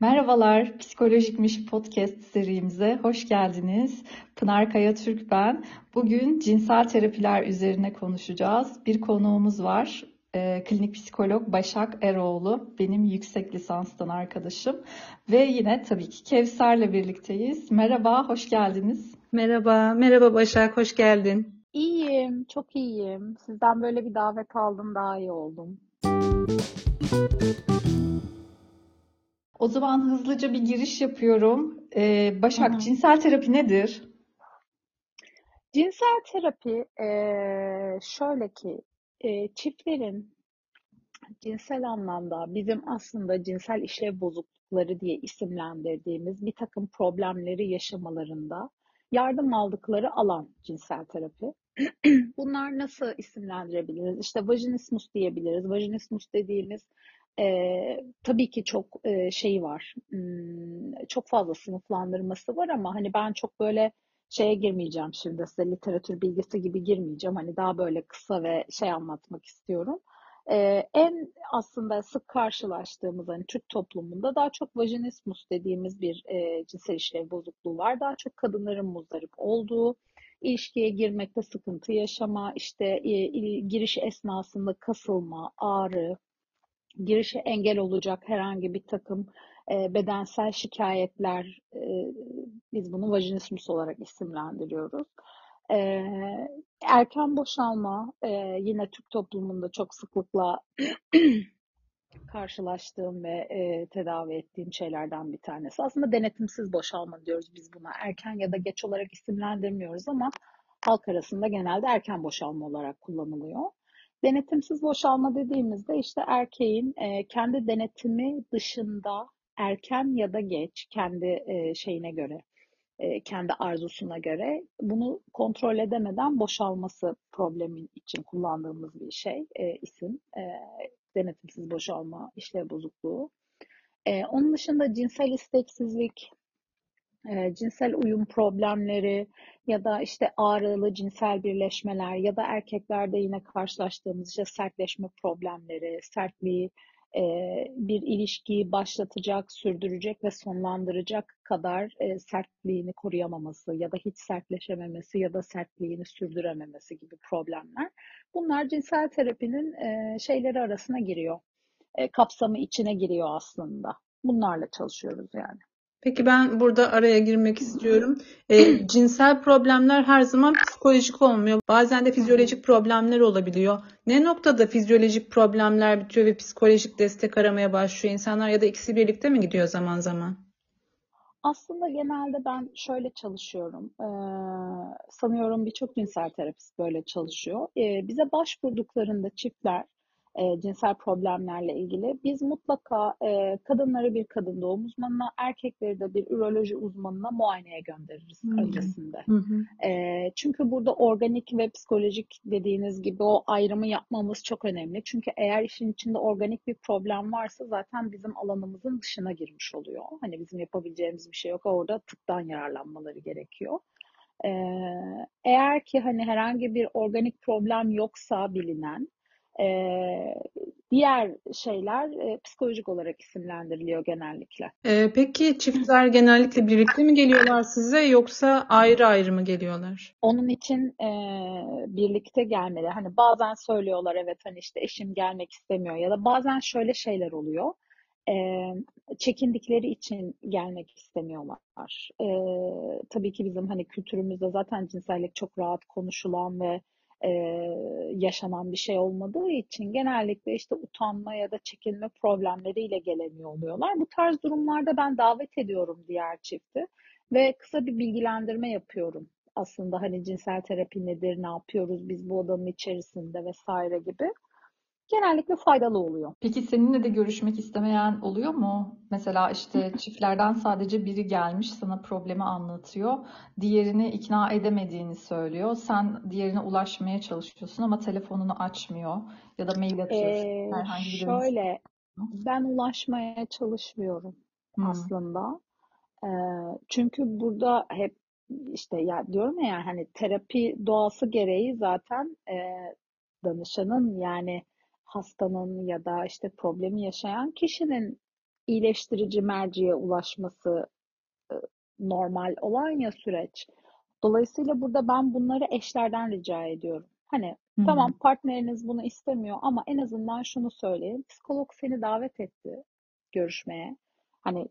Merhabalar, Psikolojikmiş podcast serimize hoş geldiniz. Pınar Kaya Türk ben. Bugün cinsel terapiler üzerine konuşacağız. Bir konuğumuz var. E, klinik psikolog Başak Eroğlu, benim yüksek lisanstan arkadaşım. Ve yine tabii ki Kevser'le birlikteyiz. Merhaba, hoş geldiniz. Merhaba, merhaba Başak, hoş geldin. İyiyim, çok iyiyim. Sizden böyle bir davet aldım, daha iyi oldum. O zaman hızlıca bir giriş yapıyorum. Ee, Başak, Hı-hı. cinsel terapi nedir? Cinsel terapi e, şöyle ki e, çiftlerin cinsel anlamda bizim aslında cinsel işlev bozuklukları diye isimlendirdiğimiz bir takım problemleri yaşamalarında yardım aldıkları alan cinsel terapi. Bunlar nasıl isimlendirebiliriz? İşte vajinismus diyebiliriz. Vajinismus dediğimiz e, tabii ki çok e, şeyi var. Çok fazla sınıflandırması var ama hani ben çok böyle şeye girmeyeceğim şimdi size literatür bilgisi gibi girmeyeceğim. Hani daha böyle kısa ve şey anlatmak istiyorum. Ee, en aslında sık karşılaştığımız hani Türk toplumunda daha çok vajinismus dediğimiz bir e, cinsel işlev bozukluğu var. Daha çok kadınların muzdarip olduğu, ilişkiye girmekte sıkıntı yaşama, işte e, giriş esnasında kasılma, ağrı, girişe engel olacak herhangi bir takım e, bedensel şikayetler, e, biz bunu vajinismus olarak isimlendiriyoruz. E, erken boşalma e, yine Türk toplumunda çok sıklıkla karşılaştığım ve e, tedavi ettiğim şeylerden bir tanesi. Aslında denetimsiz boşalma diyoruz biz buna. Erken ya da geç olarak isimlendirmiyoruz ama halk arasında genelde erken boşalma olarak kullanılıyor. Denetimsiz boşalma dediğimizde işte erkeğin e, kendi denetimi dışında erken ya da geç kendi e, şeyine göre e, kendi arzusuna göre bunu kontrol edemeden boşalması problemin için kullandığımız bir şey e, isim e, denetimsiz boşalma işlev bozukluğu. E, onun dışında cinsel isteksizlik, e, cinsel uyum problemleri ya da işte ağrılı cinsel birleşmeler ya da erkeklerde yine karşılaştığımız işte sertleşme problemleri, sertliği e, bir ilişkiyi başlatacak, sürdürecek ve sonlandıracak kadar e, sertliğini koruyamaması ya da hiç sertleşememesi ya da sertliğini sürdürememesi gibi problemler. Bunlar cinsel terapinin şeyleri arasına giriyor. Kapsamı içine giriyor aslında. Bunlarla çalışıyoruz yani. Peki ben burada araya girmek istiyorum. E, cinsel problemler her zaman psikolojik olmuyor. Bazen de fizyolojik problemler olabiliyor. Ne noktada fizyolojik problemler bitiyor ve psikolojik destek aramaya başlıyor insanlar ya da ikisi birlikte mi gidiyor zaman zaman? Aslında genelde ben şöyle çalışıyorum. Ee, sanıyorum birçok cinsel terapist böyle çalışıyor. Ee, bize başvurduklarında çiftler e, cinsel problemlerle ilgili. Biz mutlaka e, kadınları bir kadın doğum uzmanına, erkekleri de bir üroloji uzmanına muayeneye göndeririz hı öncesinde. Hı E, çünkü burada organik ve psikolojik dediğiniz gibi o ayrımı yapmamız çok önemli. Çünkü eğer işin içinde organik bir problem varsa zaten bizim alanımızın dışına girmiş oluyor. Hani bizim yapabileceğimiz bir şey yok. Orada tıptan yararlanmaları gerekiyor. Ee, eğer ki hani herhangi bir organik problem yoksa bilinen e, diğer şeyler e, psikolojik olarak isimlendiriliyor genellikle. E, peki çiftler genellikle birlikte mi geliyorlar size yoksa ayrı ayrı mı geliyorlar? Onun için e, birlikte gelmeli. Hani bazen söylüyorlar evet hani işte eşim gelmek istemiyor ya da bazen şöyle şeyler oluyor. E, çekindikleri için gelmek istemiyorlar. E, tabii ki bizim hani kültürümüzde zaten cinsellik çok rahat konuşulan ve e, yaşanan bir şey olmadığı için genellikle işte utanma ya da çekinme problemleriyle gelemiyor oluyorlar. Bu tarz durumlarda ben davet ediyorum diğer çifti ve kısa bir bilgilendirme yapıyorum. Aslında hani cinsel terapi nedir, ne yapıyoruz biz bu odanın içerisinde vesaire gibi genellikle faydalı oluyor. Peki seninle de görüşmek istemeyen oluyor mu? Mesela işte çiftlerden sadece biri gelmiş sana problemi anlatıyor. Diğerini ikna edemediğini söylüyor. Sen diğerine ulaşmaya çalışıyorsun ama telefonunu açmıyor ya da mail atıyorsun. Ee, herhangi bir şöyle ben ulaşmaya çalışmıyorum hmm. aslında. Ee, çünkü burada hep işte ya diyorum ya hani terapi doğası gereği zaten e, danışanın yani hastanın ya da işte problemi yaşayan kişinin iyileştirici merciye ulaşması e, normal olan ya süreç. Dolayısıyla burada ben bunları eşlerden rica ediyorum. Hani Hı hı. tamam partneriniz bunu istemiyor ama en azından şunu söyleyin. Psikolog seni davet etti görüşmeye. Hani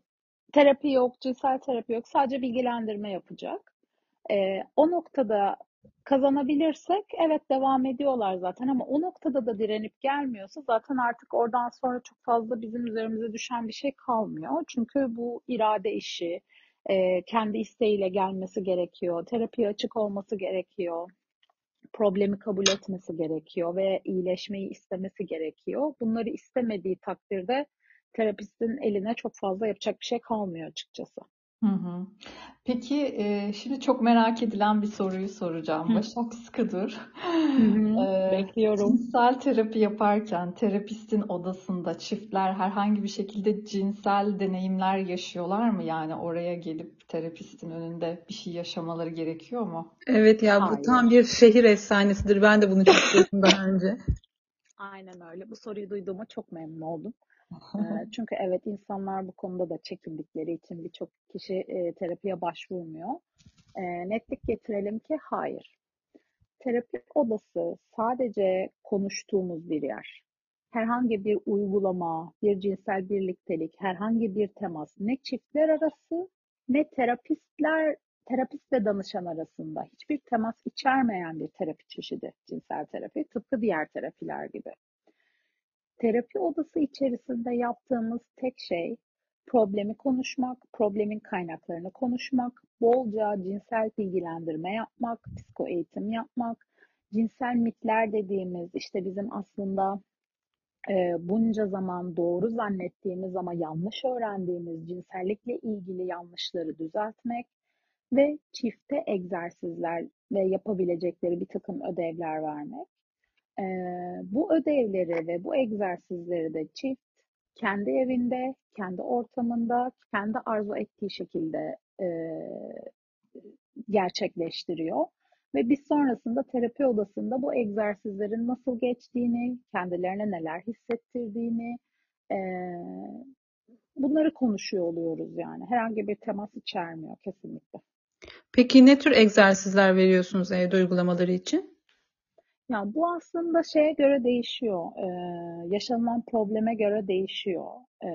terapi yok, cinsel terapi yok. Sadece bilgilendirme yapacak. Ee, o noktada kazanabilirsek evet devam ediyorlar zaten ama o noktada da direnip gelmiyorsa zaten artık oradan sonra çok fazla bizim üzerimize düşen bir şey kalmıyor. Çünkü bu irade işi, e, kendi isteğiyle gelmesi gerekiyor, terapiye açık olması gerekiyor, problemi kabul etmesi gerekiyor ve iyileşmeyi istemesi gerekiyor. Bunları istemediği takdirde terapistin eline çok fazla yapacak bir şey kalmıyor açıkçası. Hı hı. Peki e, şimdi çok merak edilen bir soruyu soracağım. Hı. Başak Sıkıdır. Hı hı, E, bekliyorum. cinsel terapi yaparken terapistin odasında çiftler herhangi bir şekilde cinsel deneyimler yaşıyorlar mı? Yani oraya gelip terapistin önünde bir şey yaşamaları gerekiyor mu? Evet ya bu tam Hayır. bir şehir efsanesidir. Ben de bunu çok duydum daha önce. Aynen öyle. Bu soruyu duyduğuma çok memnun oldum. Çünkü evet insanlar bu konuda da çekindikleri için birçok kişi terapiye başvurmuyor. Netlik getirelim ki hayır. Terapi odası sadece konuştuğumuz bir yer. Herhangi bir uygulama, bir cinsel birliktelik, herhangi bir temas ne çiftler arası ne terapistler, terapist ve danışan arasında hiçbir temas içermeyen bir terapi çeşidi cinsel terapi. Tıpkı diğer terapiler gibi. Terapi odası içerisinde yaptığımız tek şey problemi konuşmak, problemin kaynaklarını konuşmak, bolca cinsel bilgilendirme yapmak, psiko eğitim yapmak, cinsel mitler dediğimiz işte bizim aslında e, bunca zaman doğru zannettiğimiz ama yanlış öğrendiğimiz cinsellikle ilgili yanlışları düzeltmek ve çifte egzersizler ve yapabilecekleri bir takım ödevler vermek. Ee, bu ödevleri ve bu egzersizleri de çift kendi evinde, kendi ortamında, kendi arzu ettiği şekilde e, gerçekleştiriyor. Ve biz sonrasında terapi odasında bu egzersizlerin nasıl geçtiğini, kendilerine neler hissettirdiğini, e, bunları konuşuyor oluyoruz yani. Herhangi bir temas içermiyor kesinlikle. Peki ne tür egzersizler veriyorsunuz evde uygulamaları için? Ya bu aslında şeye göre değişiyor. Ee, yaşanılan probleme göre değişiyor. Ee,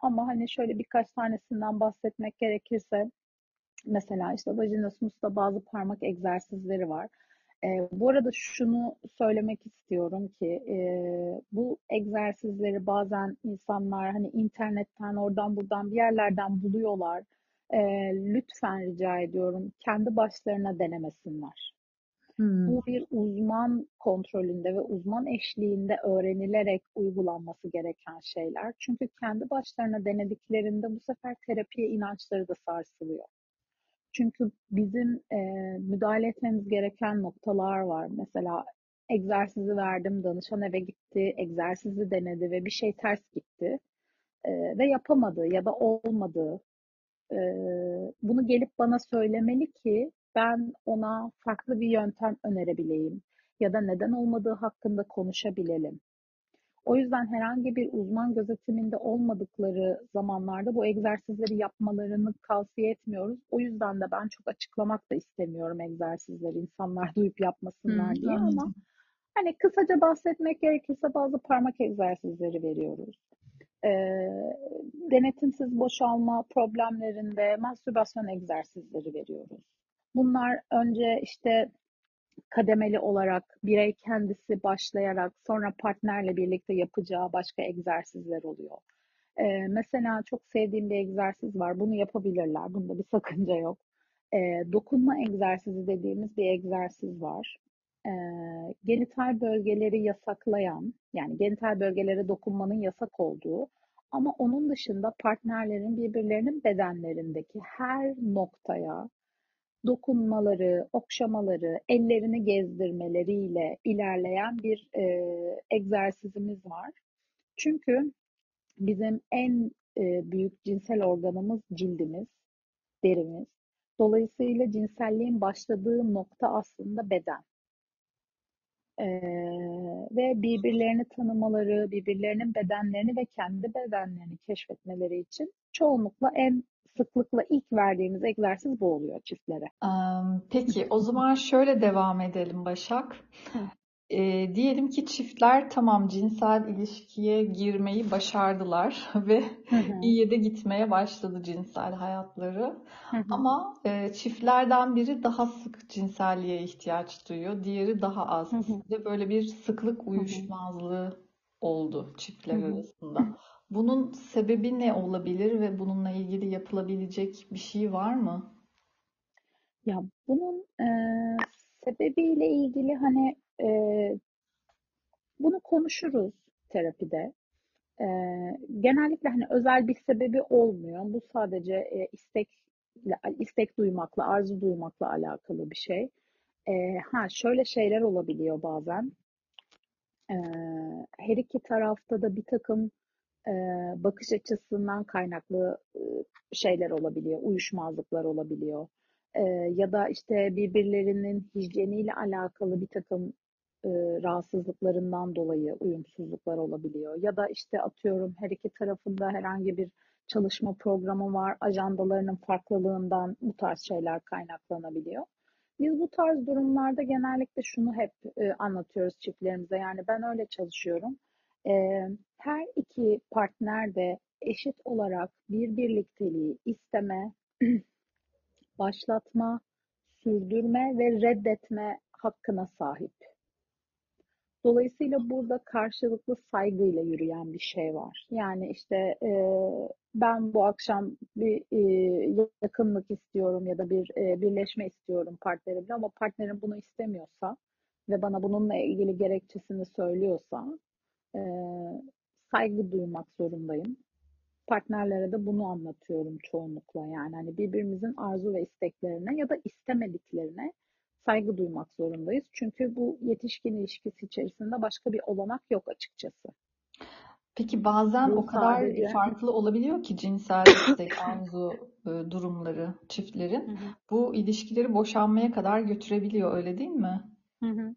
ama hani şöyle birkaç tanesinden bahsetmek gerekirse mesela işte vajinismus'ta bazı parmak egzersizleri var. Ee, bu arada şunu söylemek istiyorum ki e, bu egzersizleri bazen insanlar hani internetten oradan buradan bir yerlerden buluyorlar. Ee, lütfen rica ediyorum kendi başlarına denemesinler. Hmm. Bu bir uzman kontrolünde ve uzman eşliğinde öğrenilerek uygulanması gereken şeyler. Çünkü kendi başlarına denediklerinde bu sefer terapiye inançları da sarsılıyor. Çünkü bizim e, müdahale etmemiz gereken noktalar var. Mesela egzersizi verdim, danışan eve gitti, egzersizi denedi ve bir şey ters gitti e, ve yapamadı ya da olmadı. E, bunu gelip bana söylemeli ki ben ona farklı bir yöntem önerebileyim ya da neden olmadığı hakkında konuşabilelim. O yüzden herhangi bir uzman gözetiminde olmadıkları zamanlarda bu egzersizleri yapmalarını tavsiye etmiyoruz. O yüzden de ben çok açıklamak da istemiyorum egzersizleri insanlar duyup yapmasınlar Hmm, diye ama anladım. hani kısaca bahsetmek gerekirse bazı parmak egzersizleri veriyoruz. Ee, denetimsiz boşalma problemlerinde mastürbasyon egzersizleri veriyoruz. Bunlar önce işte kademeli olarak birey kendisi başlayarak sonra partnerle birlikte yapacağı başka egzersizler oluyor. Ee, mesela çok sevdiğim bir egzersiz var. Bunu yapabilirler. Bunda bir sakınca yok. Ee, dokunma egzersizi dediğimiz bir egzersiz var. Ee, genital bölgeleri yasaklayan, yani genital bölgelere dokunmanın yasak olduğu ama onun dışında partnerlerin birbirlerinin bedenlerindeki her noktaya dokunmaları, okşamaları, ellerini gezdirmeleriyle ilerleyen bir e, egzersizimiz var. Çünkü bizim en e, büyük cinsel organımız cildimiz, derimiz. Dolayısıyla cinselliğin başladığı nokta aslında beden. e, ve birbirlerini tanımaları, birbirlerinin bedenlerini ve kendi bedenlerini keşfetmeleri için çoğunlukla en sıklıkla ilk verdiğimiz egzersiz bu oluyor çiftlere. Peki o zaman şöyle devam edelim Başak. E, diyelim ki çiftler tamam cinsel ilişkiye girmeyi başardılar ve iyiye de gitmeye başladı cinsel hayatları. Ama e, çiftlerden biri daha sık cinselliğe ihtiyaç duyuyor, diğeri daha az. Ve böyle bir sıklık uyuşmazlığı oldu çiftler arasında. Bunun sebebi ne olabilir ve bununla ilgili yapılabilecek bir şey var mı? Ya bunun e, sebebiyle ilgili hani e, bunu konuşuruz terapide. E, genellikle hani özel bir sebebi olmuyor. Bu sadece e, istek istek duymakla, arzu duymakla alakalı bir şey. E, ha şöyle şeyler olabiliyor bazen. E, her iki tarafta da bir takım bakış açısından kaynaklı şeyler olabiliyor, uyuşmazlıklar olabiliyor. Ya da işte birbirlerinin hijyeniyle alakalı bir takım rahatsızlıklarından dolayı uyumsuzluklar olabiliyor. Ya da işte atıyorum her iki tarafında herhangi bir çalışma programı var, ajandalarının farklılığından bu tarz şeyler kaynaklanabiliyor. Biz bu tarz durumlarda genellikle şunu hep anlatıyoruz çiftlerimize. Yani ben öyle çalışıyorum. Her iki partner de eşit olarak bir birlikteliği isteme, başlatma, sürdürme ve reddetme hakkına sahip. Dolayısıyla burada karşılıklı saygıyla yürüyen bir şey var. Yani işte e, ben bu akşam bir e, yakınlık istiyorum ya da bir e, birleşme istiyorum partnerimle ama partnerim bunu istemiyorsa ve bana bununla ilgili gerekçesini söylüyorsa e, saygı duymak zorundayım. Partnerlere de bunu anlatıyorum çoğunlukla yani hani birbirimizin arzu ve isteklerine ya da istemediklerine saygı duymak zorundayız. Çünkü bu yetişkin ilişkisi içerisinde başka bir olanak yok açıkçası. Peki bazen Bu o kadar sadece... farklı olabiliyor ki cinsel istek, arzu e, durumları çiftlerin. Hı hı. Bu ilişkileri boşanmaya kadar götürebiliyor öyle değil mi? Hı hı.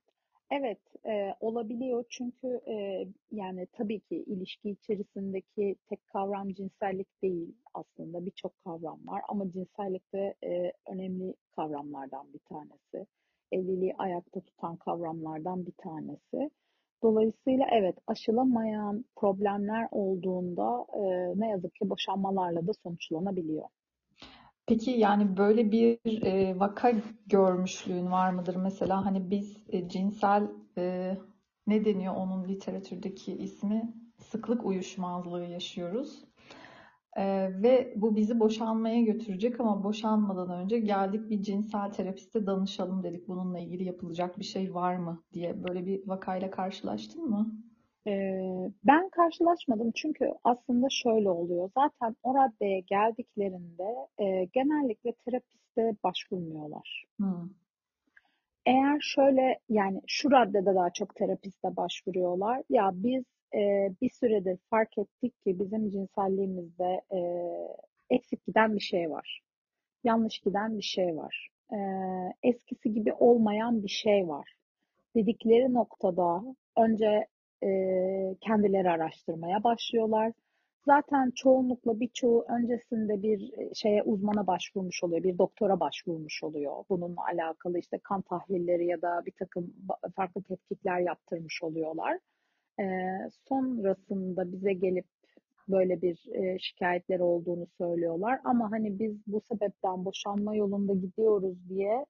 Evet, e, olabiliyor çünkü e, yani tabii ki ilişki içerisindeki tek kavram cinsellik değil aslında birçok kavram var ama cinsellik de e, önemli kavramlardan bir tanesi. Evliliği ayakta tutan kavramlardan bir tanesi. Dolayısıyla evet aşılamayan problemler olduğunda e, ne yazık ki boşanmalarla da sonuçlanabiliyor. Peki yani böyle bir e, vaka görmüşlüğün var mıdır? Mesela hani biz e, cinsel e, ne deniyor onun literatürdeki ismi? Sıklık uyuşmazlığı yaşıyoruz. E, ve bu bizi boşanmaya götürecek ama boşanmadan önce geldik bir cinsel terapiste danışalım dedik. Bununla ilgili yapılacak bir şey var mı diye böyle bir vakayla karşılaştın mı? Ben karşılaşmadım çünkü aslında şöyle oluyor. Zaten o raddeye geldiklerinde e, genellikle terapiste başvurmuyorlar. Hmm. Eğer şöyle yani şu raddede daha çok terapiste başvuruyorlar. Ya biz e, bir süredir fark ettik ki bizim cinselliğimizde e, eksik giden bir şey var. Yanlış giden bir şey var. E, eskisi gibi olmayan bir şey var. Dedikleri noktada önce kendileri araştırmaya başlıyorlar. Zaten çoğunlukla birçoğu öncesinde bir şeye uzmana başvurmuş oluyor, bir doktora başvurmuş oluyor. Bununla alakalı işte kan tahlilleri ya da bir takım farklı tetkikler yaptırmış oluyorlar. Sonrasında bize gelip böyle bir e, şikayetleri olduğunu söylüyorlar. Ama hani biz bu sebepten boşanma yolunda gidiyoruz diye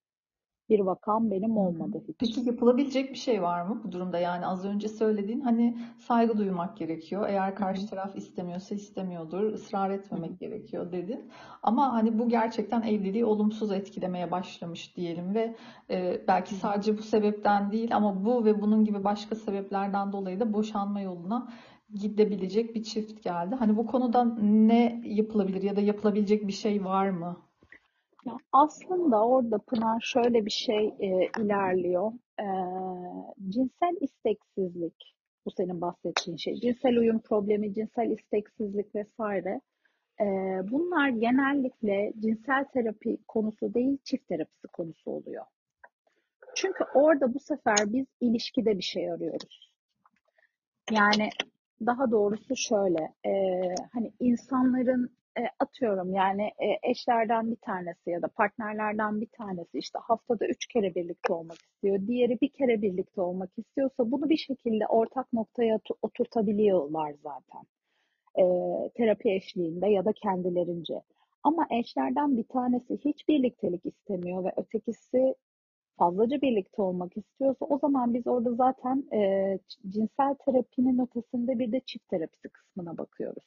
bir vakam benim olmadı hiç. Peki yapılabilecek bir şey var mı bu durumda? Yani az önce söylediğin hani saygı duymak gerekiyor. Eğer karşı taraf istemiyorsa istemiyordur, ısrar etmemek gerekiyor dedin. Ama hani bu gerçekten evliliği olumsuz etkilemeye başlamış diyelim ve e, belki sadece bu sebepten değil ama bu ve bunun gibi başka sebeplerden dolayı da boşanma yoluna gidebilecek bir çift geldi. Hani bu konuda ne yapılabilir ya da yapılabilecek bir şey var mı? Ya aslında orada Pınar şöyle bir şey e, ilerliyor. E, cinsel isteksizlik, bu senin bahsettiğin şey. Cinsel uyum problemi, cinsel isteksizlik vesaire. E, bunlar genellikle cinsel terapi konusu değil, çift terapisi konusu oluyor. Çünkü orada bu sefer biz ilişkide bir şey arıyoruz. Yani daha doğrusu şöyle, e, hani insanların e, atıyorum yani e, eşlerden bir tanesi ya da partnerlerden bir tanesi işte haftada üç kere birlikte olmak istiyor. Diğeri bir kere birlikte olmak istiyorsa bunu bir şekilde ortak noktaya oturtabiliyorlar zaten. E, terapi eşliğinde ya da kendilerince. Ama eşlerden bir tanesi hiç birliktelik istemiyor ve ötekisi fazlaca birlikte olmak istiyorsa o zaman biz orada zaten e, cinsel terapinin ötesinde bir de çift terapisi kısmına bakıyoruz.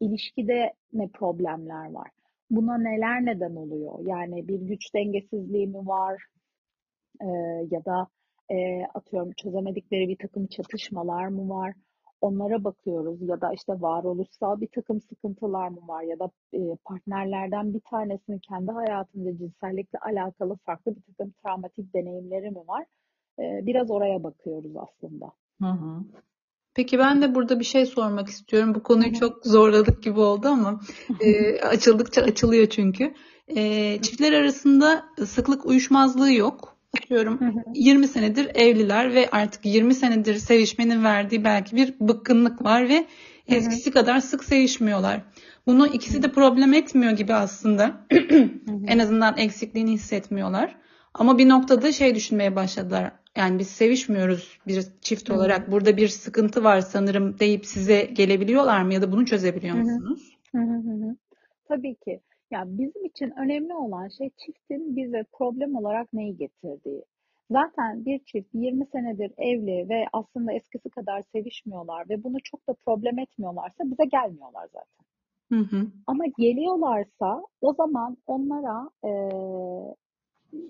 İlişkide ne problemler var? Buna neler neden oluyor? Yani bir güç dengesizliği mi var? E, ya da e, atıyorum çözemedikleri bir takım çatışmalar mı var? onlara bakıyoruz ya da işte varoluşsal bir takım sıkıntılar mı var ya da e, partnerlerden bir tanesinin kendi hayatında cinsellikle alakalı farklı bir takım travmatik deneyimleri mi var? E, biraz oraya bakıyoruz aslında. Hı hı. Peki ben de burada bir şey sormak istiyorum. Bu konuyu çok zorladık gibi oldu ama e, açıldıkça açılıyor çünkü. E, çiftler arasında sıklık uyuşmazlığı yok. Atıyorum 20 senedir evliler ve artık 20 senedir sevişmenin verdiği belki bir bıkkınlık var ve eskisi kadar sık sevişmiyorlar. Bunu ikisi de problem etmiyor gibi aslında. en azından eksikliğini hissetmiyorlar. Ama bir noktada şey düşünmeye başladılar. Yani biz sevişmiyoruz bir çift olarak. Burada bir sıkıntı var sanırım deyip size gelebiliyorlar mı ya da bunu çözebiliyor musunuz? Tabii ki. Ya bizim için önemli olan şey çiftin bize problem olarak neyi getirdiği. Zaten bir çift 20 senedir evli ve aslında eskisi kadar sevişmiyorlar ve bunu çok da problem etmiyorlarsa bize gelmiyorlar zaten. Hı hı. Ama geliyorlarsa o zaman onlara e,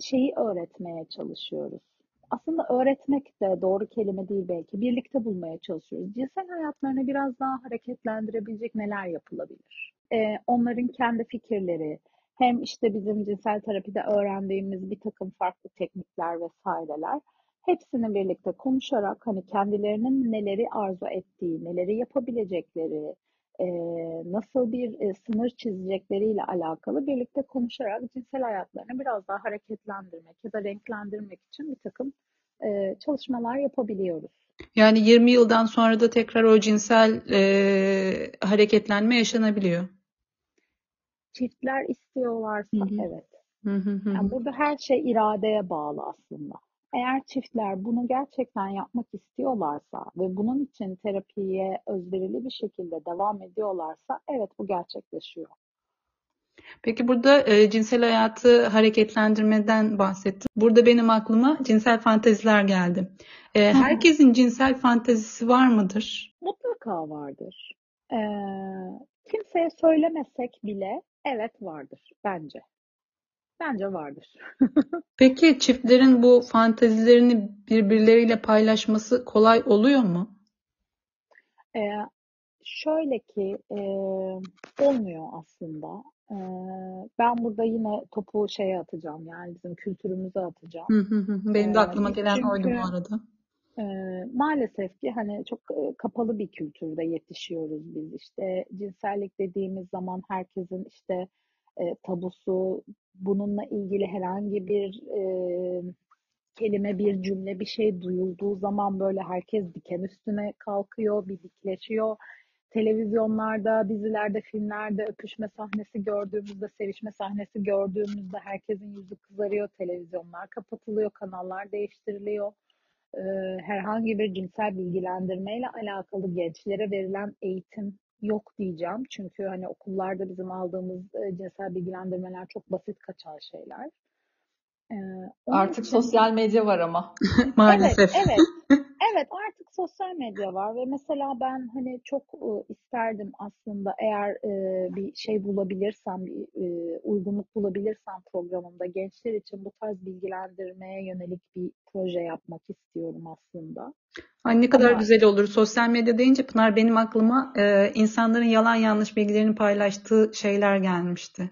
şeyi öğretmeye çalışıyoruz. Aslında öğretmek de doğru kelime değil belki. Birlikte bulmaya çalışıyoruz. Cinsel hayatlarını biraz daha hareketlendirebilecek neler yapılabilir? e, onların kendi fikirleri, hem işte bizim cinsel terapide öğrendiğimiz bir takım farklı teknikler vesaireler hepsini birlikte konuşarak hani kendilerinin neleri arzu ettiği, neleri yapabilecekleri, e, nasıl bir e, sınır çizecekleriyle alakalı birlikte konuşarak cinsel hayatlarını biraz daha hareketlendirmek ya da renklendirmek için bir takım e, çalışmalar yapabiliyoruz. Yani 20 yıldan sonra da tekrar o cinsel e, hareketlenme yaşanabiliyor. Çiftler istiyorlarsa Hı hı. evet. Hı hı hı. Yani burada her şey iradeye bağlı aslında. Eğer çiftler bunu gerçekten yapmak istiyorlarsa ve bunun için terapiye özverili bir şekilde devam ediyorlarsa evet bu gerçekleşiyor. Peki burada e, cinsel hayatı hareketlendirmeden bahsettim. Burada benim aklıma cinsel fanteziler geldi. E, herkesin cinsel fantezisi var mıdır? Mutlaka vardır. Ee, kimseye söylemesek bile evet vardır bence. Bence vardır. Peki çiftlerin bu fantezilerini birbirleriyle paylaşması kolay oluyor mu? Ee, şöyle ki e, olmuyor aslında. Ee, ben burada yine topu şeye atacağım yani bizim kültürümüze atacağım. Benim de Ee, aklıma gelen çünkü, oydu bu arada. E, maalesef ki hani çok e, kapalı bir kültürde yetişiyoruz biz işte cinsellik dediğimiz zaman herkesin işte e, tabusu bununla ilgili herhangi bir e, kelime bir cümle bir şey duyulduğu zaman böyle herkes diken üstüne kalkıyor bir dikleşiyor televizyonlarda, dizilerde, filmlerde öpüşme sahnesi gördüğümüzde, sevişme sahnesi gördüğümüzde herkesin yüzü kızarıyor, televizyonlar kapatılıyor, kanallar değiştiriliyor. Ee, herhangi bir cinsel bilgilendirmeyle alakalı gençlere verilen eğitim yok diyeceğim. Çünkü hani okullarda bizim aldığımız cinsel bilgilendirmeler çok basit kaçan şeyler. Ee, Artık için... sosyal medya var ama. Maalesef. Evet, evet. Evet artık sosyal medya var ve mesela ben hani çok e, isterdim aslında eğer e, bir şey bulabilirsem, bir e, uygunluk bulabilirsem programımda gençler için bu tarz bilgilendirmeye yönelik bir proje yapmak istiyorum aslında. Ay ne kadar Ama, güzel olur. Sosyal medya deyince Pınar benim aklıma e, insanların yalan yanlış bilgilerini paylaştığı şeyler gelmişti.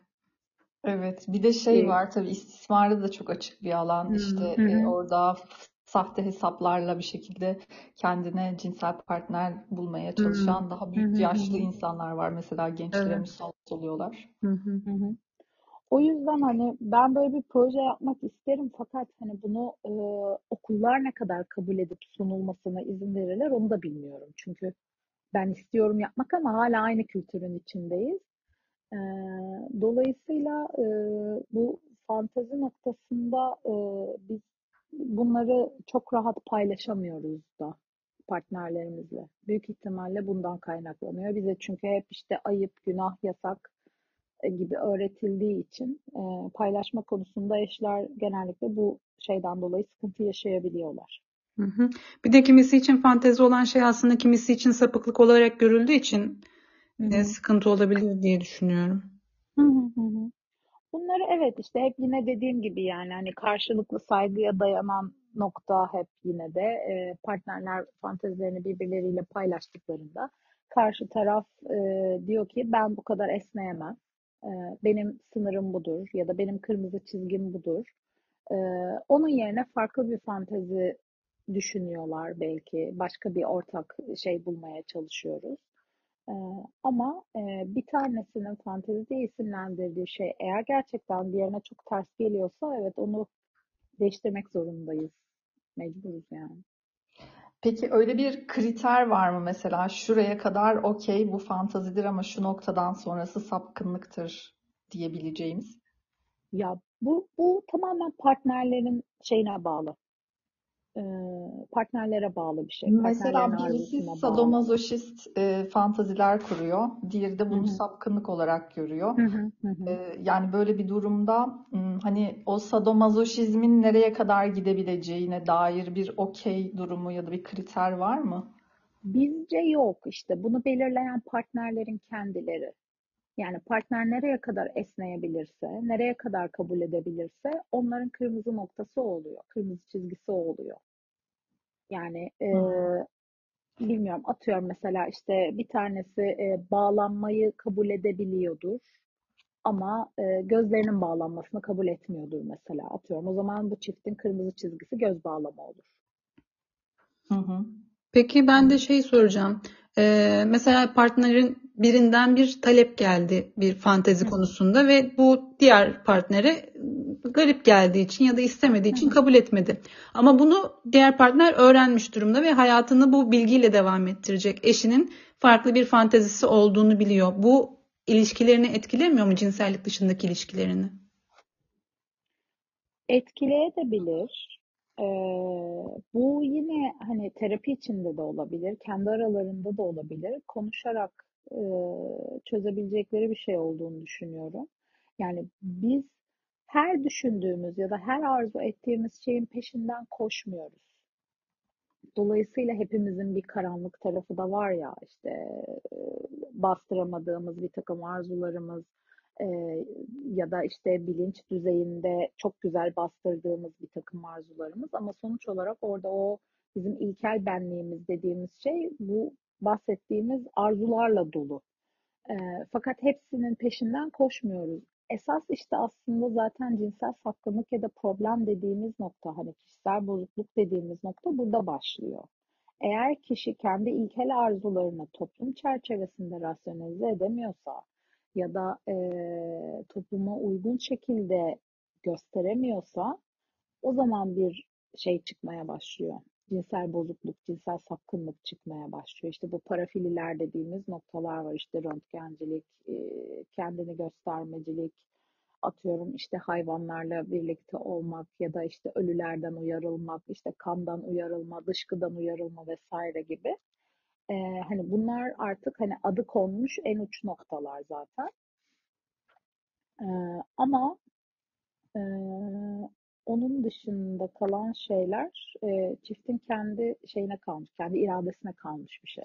Evet, bir de şey var tabii istismarı da çok açık bir alan. Hı İşte hı. e, orada sahte hesaplarla bir şekilde kendine cinsel partner bulmaya çalışan daha büyük yaşlı insanlar var mesela gençlere Evet. musallat oluyorlar. Hı hı. Hı hı. O yüzden hani ben böyle bir proje yapmak isterim fakat hani bunu e, okullar ne kadar kabul edip sunulmasına izin verirler onu da bilmiyorum. Çünkü ben istiyorum yapmak ama hala aynı kültürün içindeyiz. Dolayısıyla e, bu fantezi noktasında e, biz bunları çok rahat paylaşamıyoruz da partnerlerimizle. Büyük ihtimalle bundan kaynaklanıyor. Bize çünkü hep işte ayıp, günah, yasak e, gibi öğretildiği için e, paylaşma konusunda eşler genellikle bu şeyden dolayı sıkıntı yaşayabiliyorlar. Hı hı. Bir de kimisi için fantezi olan şey aslında kimisi için sapıklık olarak görüldüğü için e, sıkıntı olabilir diye düşünüyorum. Hı hı hı hı. Bunları evet işte hep yine dediğim gibi yani hani karşılıklı saygıya dayanan nokta hep yine de e, partnerler fantezilerini birbirleriyle paylaştıklarında karşı taraf e, diyor ki ben bu kadar esneyemem. E, benim sınırım budur ya da benim kırmızı çizgim budur. E, onun yerine farklı bir fantezi düşünüyorlar belki. Başka bir ortak şey bulmaya çalışıyoruz. Ama e, bir tanesinin fantezi diye isimlendirdiği şey eğer gerçekten diğerine çok ters geliyorsa evet onu değiştirmek zorundayız. Mecburuz yani. Peki öyle bir kriter var mı mesela şuraya kadar okey bu fantazidir ama şu noktadan sonrası sapkınlıktır diyebileceğimiz? Ya bu bu tamamen partnerlerin şeyine bağlı. Ee, partnerlere bağlı bir şey. Mesela birisi sadomazoşist e, fantaziler kuruyor, diğeri de bunu hı. sapkınlık olarak görüyor. E, yani böyle bir durumda hani o sadomazoşizmin nereye kadar gidebileceğine dair bir okey durumu ya da bir kriter var mı? Bizce yok işte. Bunu belirleyen partnerlerin kendileri. Yani partner nereye kadar esneyebilirse, nereye kadar kabul edebilirse onların kırmızı noktası o oluyor. Kırmızı çizgisi o oluyor. Yani e, bilmiyorum atıyorum mesela işte bir tanesi e, bağlanmayı kabul edebiliyordur ama e, gözlerinin bağlanmasını kabul etmiyordur mesela atıyorum. O zaman bu çiftin kırmızı çizgisi göz bağlama olur. Hı hı. Peki ben de şey soracağım. Ee, mesela partnerin birinden bir talep geldi bir fantezi Hı konusunda ve bu diğer partnere garip geldiği için ya da istemediği için hı. kabul etmedi. Ama bunu diğer partner öğrenmiş durumda ve hayatını bu bilgiyle devam ettirecek. Eşinin farklı bir fantezisi olduğunu biliyor. Bu ilişkilerini etkilemiyor mu cinsellik dışındaki ilişkilerini? Etkileyebilir. Ee, bu yine hani terapi içinde de olabilir, kendi aralarında da olabilir. Konuşarak e, çözebilecekleri bir şey olduğunu düşünüyorum. Yani biz her düşündüğümüz ya da her arzu ettiğimiz şeyin peşinden koşmuyoruz. Dolayısıyla hepimizin bir karanlık tarafı da var ya işte bastıramadığımız bir takım arzularımız e, ya da işte bilinç düzeyinde çok güzel bastırdığımız bir takım arzularımız ama sonuç olarak orada o bizim ilkel benliğimiz dediğimiz şey bu bahsettiğimiz arzularla dolu. E, fakat hepsinin peşinden koşmuyoruz. Esas işte aslında zaten cinsel sapkınlık ya da problem dediğimiz nokta hani kişisel bozukluk dediğimiz nokta burada başlıyor. Eğer kişi kendi ilkel arzularını toplum çerçevesinde rasyonelize edemiyorsa ya da e, topluma uygun şekilde gösteremiyorsa o zaman bir şey çıkmaya başlıyor. Cinsel bozukluk, cinsel sapkınlık çıkmaya başlıyor. İşte bu parafililer dediğimiz noktalar var. İşte röntgencilik, e, kendini göstermecilik, atıyorum işte hayvanlarla birlikte olmak ya da işte ölülerden uyarılmak, işte kandan uyarılma, dışkıdan uyarılma vesaire gibi. Ee, hani bunlar artık hani adı konmuş en uç noktalar zaten. Ee, ama e, onun dışında kalan şeyler e, çiftin kendi şeyine kalmış, kendi iradesine kalmış bir şey.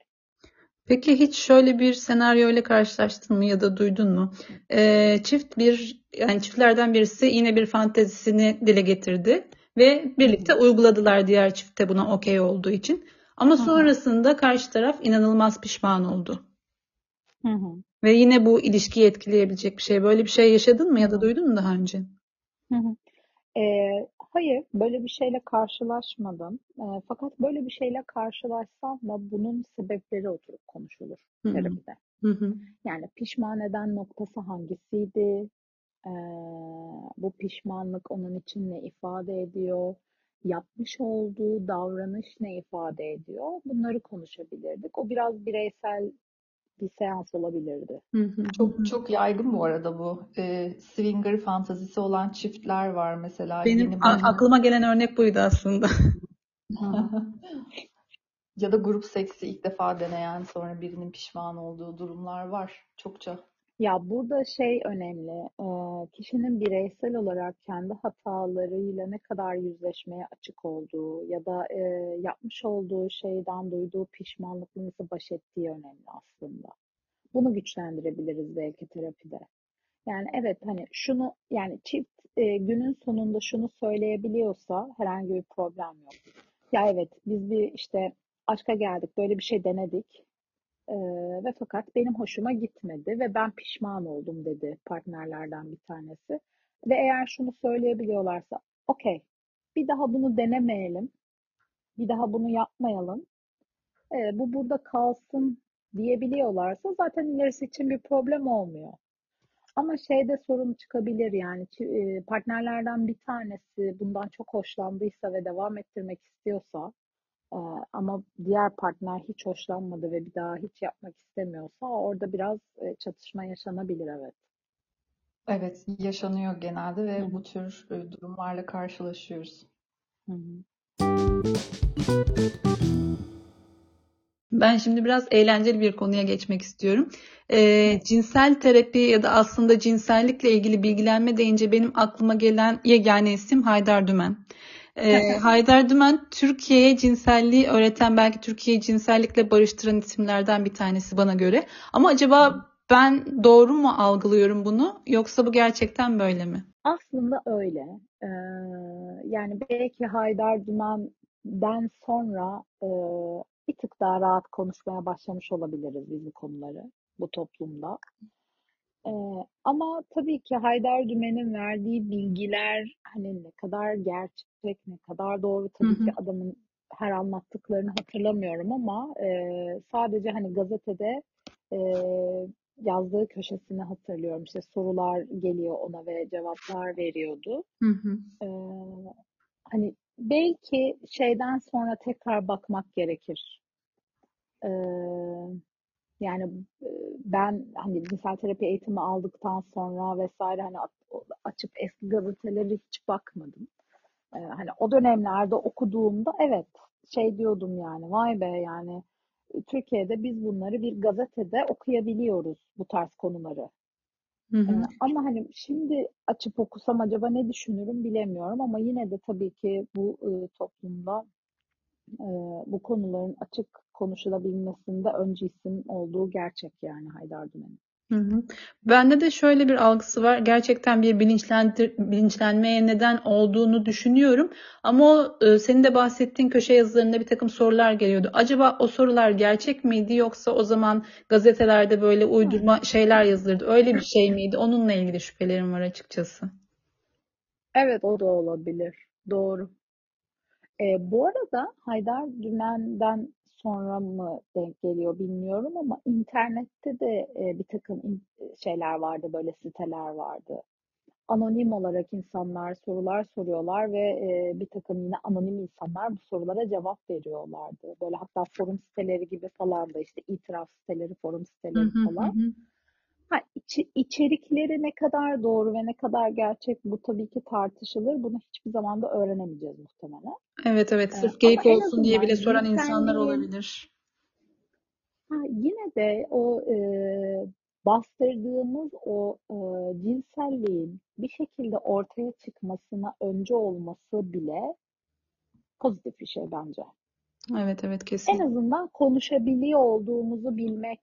Peki hiç şöyle bir senaryo ile karşılaştın mı ya da duydun mu? Ee, çift bir yani çiftlerden birisi yine bir fantezisini dile getirdi ve birlikte uyguladılar diğer çifte buna okey olduğu için. Ama sonrasında karşı taraf inanılmaz pişman oldu. Hı hı. Ve yine bu ilişkiyi etkileyebilecek bir şey. Böyle bir şey yaşadın mı ya da duydun mu daha önce? Hı hı. Ee, hayır, böyle bir şeyle karşılaşmadım. Ee, fakat böyle bir şeyle karşılaşsam da bunun sebepleri oturup konuşulur Hı hı. terapide. Hı hı. Yani pişman eden noktası hangisiydi? Ee, bu pişmanlık onun için ne ifade ediyor? Yapmış olduğu davranış ne ifade ediyor? Bunları konuşabilirdik. O biraz bireysel bir seans olabilirdi. Hı hı. Çok çok yaygın bu arada bu. Ee, swinger fantazisi olan çiftler var mesela. Benim Yeni a- aklıma gelen örnek buydu aslında. Ya da grup seksi ilk defa deneyen sonra birinin pişman olduğu durumlar var çokça. Ya burada şey önemli, kişinin bireysel olarak kendi hatalarıyla ne kadar yüzleşmeye açık olduğu ya da yapmış olduğu şeyden duyduğu pişmanlıkla nasıl baş ettiği önemli aslında. Bunu güçlendirebiliriz belki terapide. Yani evet hani şunu yani çift günün sonunda şunu söyleyebiliyorsa herhangi bir problem yok. Ya evet biz bir işte aşka geldik böyle bir şey denedik. Ee, ve fakat benim hoşuma gitmedi ve ben pişman oldum dedi partnerlerden bir tanesi. Ve eğer şunu söyleyebiliyorlarsa, okey, bir daha bunu denemeyelim, bir daha bunu yapmayalım, ee, bu burada kalsın diyebiliyorlarsa zaten ilerisi için bir problem olmuyor. Ama şeyde sorun çıkabilir yani e, partnerlerden bir tanesi bundan çok hoşlandıysa ve devam ettirmek istiyorsa ee, ama diğer partner hiç hoşlanmadı ve bir daha hiç yapmak istemiyorsa orada biraz e, çatışma yaşanabilir evet. Evet, yaşanıyor genelde ve hı. bu tür e, durumlarla karşılaşıyoruz. Hı hı. Ben şimdi biraz eğlenceli bir konuya geçmek istiyorum. Ee, cinsel terapi ya da aslında cinsellikle ilgili bilgilenme deyince benim aklıma gelen yegane isim Haydar Dümen. Ee, Haydar Dümen Türkiye'ye cinselliği öğreten belki Türkiye'yi cinsellikle barıştıran isimlerden bir tanesi bana göre. Ama acaba ben doğru mu algılıyorum bunu yoksa bu gerçekten böyle mi? Aslında öyle. Ee, yani belki Haydar Dümen'den sonra e, bir tık daha rahat konuşmaya başlamış olabiliriz biz bu konuları bu toplumda. Ee, ama tabii ki Haydar Dümen'in verdiği bilgiler hani ne kadar gerçek, ne kadar doğru tabii hı. ki adamın her anlattıklarını hatırlamıyorum ama e, sadece hani gazetede e, yazdığı köşesini hatırlıyorum. İşte sorular geliyor ona ve cevaplar veriyordu. Hı hı. Ee, hani belki şeyden sonra tekrar bakmak gerekir. Ee, yani ben hani cinsel terapi eğitimi aldıktan sonra vesaire hani açıp eski gazeteleri hiç bakmadım. Ee, hani o dönemlerde okuduğumda evet şey diyordum yani vay be yani Türkiye'de biz bunları bir gazetede okuyabiliyoruz bu tarz konuları. Hı Ee, hı. ama hani şimdi açıp okusam acaba ne düşünürüm bilemiyorum ama yine de tabii ki bu e, toplumda e, bu konuların açık konuşulabilmesinde öncü isim olduğu gerçek yani Haydar Dümen'in. Hı hı. Bende de şöyle bir algısı var. Gerçekten bir bilinçlendir, bilinçlenmeye neden olduğunu düşünüyorum. Ama o e, senin de bahsettiğin köşe yazılarında bir takım sorular geliyordu. Acaba o sorular gerçek miydi yoksa o zaman gazetelerde böyle uydurma şeyler yazılırdı? Öyle bir şey miydi? Onunla ilgili şüphelerim var açıkçası. Evet o da olabilir. Doğru. E, bu arada Haydar Dümen'den sonra mı denk geliyor bilmiyorum ama internette de e, bir takım in- şeyler vardı, böyle siteler vardı. Anonim olarak insanlar sorular soruyorlar ve e, bir takım yine anonim insanlar bu sorulara cevap veriyorlardı. Böyle hatta forum siteleri gibi falan da işte itiraf siteleri, forum siteleri hı hı falan. hı. İçi- içerikleri ne kadar doğru ve ne kadar gerçek bu tabii ki tartışılır. Bunu hiçbir zaman da öğrenemeyeceğiz muhtemelen. Evet evet Ee, sırf ama geyik en olsun diye bile soran insanlar olabilir. ha, yine de o e, bastırdığımız o e, cinselliğin bir şekilde ortaya çıkmasına önce olması bile pozitif bir şey bence. Evet evet En kesinlikle. azından konuşabiliyor olduğumuzu bilmek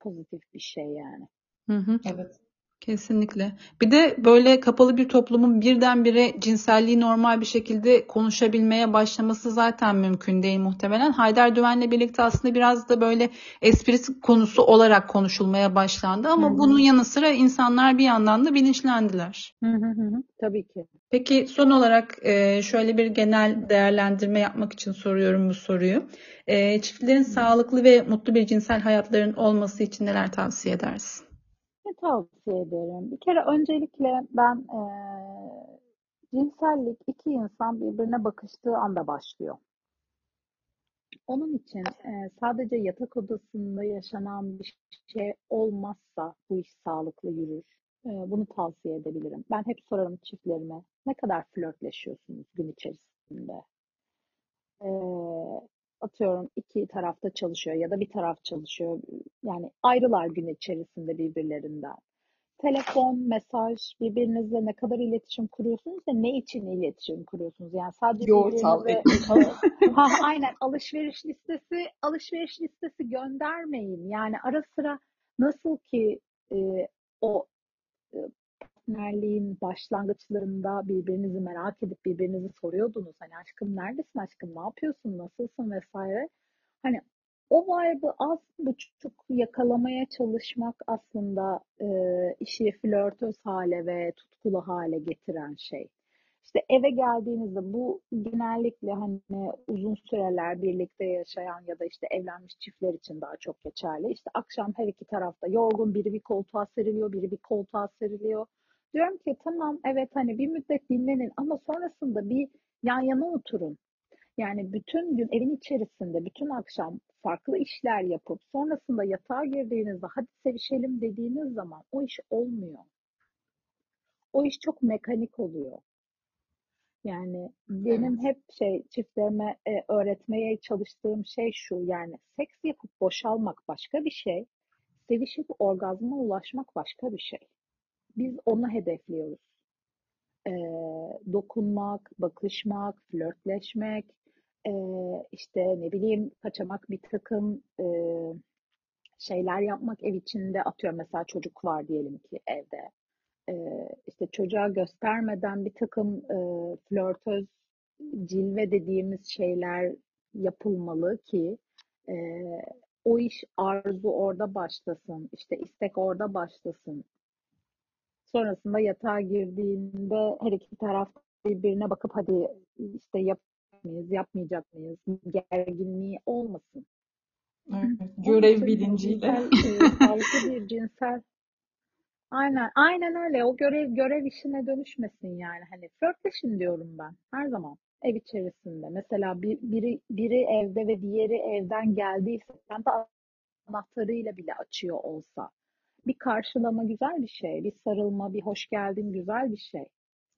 pozitif bir şey yani. Hı hı. Evet. Kesinlikle. Bir de böyle kapalı bir toplumun birdenbire cinselliği normal bir şekilde konuşabilmeye başlaması zaten mümkün değil muhtemelen. Haydar Düven'le birlikte aslında biraz da böyle espri konusu olarak konuşulmaya başlandı Hı ama hı. bunun yanı sıra insanlar bir yandan da bilinçlendiler. Hı hı hı hı. Tabii ki. Peki son olarak e, şöyle bir genel değerlendirme yapmak için soruyorum bu soruyu. E, Çiftlerin Hı. sağlıklı ve mutlu bir cinsel hayatlarının olması için neler tavsiye edersin? Ya tavsiye ederim. Bir kere öncelikle ben e, cinsellik iki insan birbirine bakıştığı anda başlıyor. Onun için e, sadece yatak odasında yaşanan bir şey olmazsa bu iş sağlıklı yürür. E, bunu tavsiye edebilirim. Ben hep sorarım çiftlerime ne kadar flörtleşiyorsunuz gün içerisinde? E, atıyorum iki tarafta çalışıyor ya da bir taraf çalışıyor. Yani ayrılar gün içerisinde birbirlerinden. Telefon, mesaj, birbirinizle ne kadar iletişim kuruyorsunuz ve ne için iletişim kuruyorsunuz? Yani sadece Yoğurt al, birbirinize ha, aynen alışveriş listesi alışveriş listesi göndermeyin. Yani ara sıra nasıl ki e, o partnerliğin başlangıçlarında birbirinizi merak edip birbirinizi soruyordunuz. Hani aşkım neredesin aşkım ne yapıyorsun nasılsın vesaire. Hani o vibe'ı az buçuk yakalamaya çalışmak aslında e, işi flörtöz hale ve tutkulu hale getiren şey. İşte eve geldiğinizde bu genellikle hani uzun süreler birlikte yaşayan ya da işte evlenmiş çiftler için daha çok geçerli. İşte akşam her iki tarafta yorgun biri bir koltuğa seriliyor, biri bir koltuğa seriliyor. Diyorum ki tamam evet hani bir müddet dinlenin ama sonrasında bir yan yana oturun. Yani bütün gün evin içerisinde bütün akşam farklı işler yapıp sonrasında yatağa girdiğinizde hadi sevişelim dediğiniz zaman o iş olmuyor. O iş çok mekanik oluyor. Yani benim hep şey çiftlerime e, öğretmeye çalıştığım şey şu yani seks yapıp boşalmak başka bir şey, sevişip orgazma ulaşmak başka bir şey. Biz onu hedefliyoruz. E, dokunmak, bakışmak, flörtleşmek, e, işte ne bileyim kaçamak bir takım e, şeyler yapmak ev içinde atıyorum mesela çocuk var diyelim ki evde e, işte çocuğa göstermeden bir takım e, flörtöz cilve dediğimiz şeyler yapılmalı ki e, o iş arzu orada başlasın, işte istek orada başlasın. Sonrasında yatağa girdiğinde her iki taraf birbirine bakıp hadi işte yap mıyız, yapmayacak mıyız gerginliği olmasın. Evet, görev bilinciyle. E, sağlıklı bir cinsel Aynen, aynen öyle. O görev görev işine dönüşmesin yani. Hani flörtleşin diyorum ben her zaman ev içerisinde. Mesela bir, biri biri evde ve diğeri evden geldiyse ben de anahtarıyla bile açıyor olsa. Bir karşılama güzel bir şey. Bir sarılma, bir hoş geldin güzel bir şey.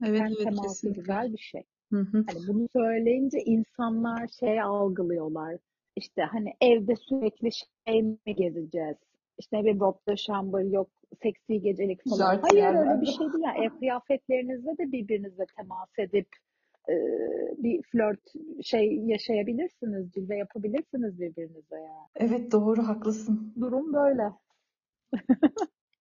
Evet, Ten evet teması kesinlikle. güzel bir şey. Hı hı. Hani bunu söyleyince insanlar şey algılıyorlar. İşte hani evde sürekli şey mi gezeceğiz? İşte bileyim Rob de Chamber yok seksi gecelik falan. Jartı Hayır öyle bir şey değil. Yani ev kıyafetlerinizle de birbirinizle temas edip e, bir flört şey yaşayabilirsiniz, cilve yapabilirsiniz birbirinize yani. Evet doğru haklısın. Durum böyle.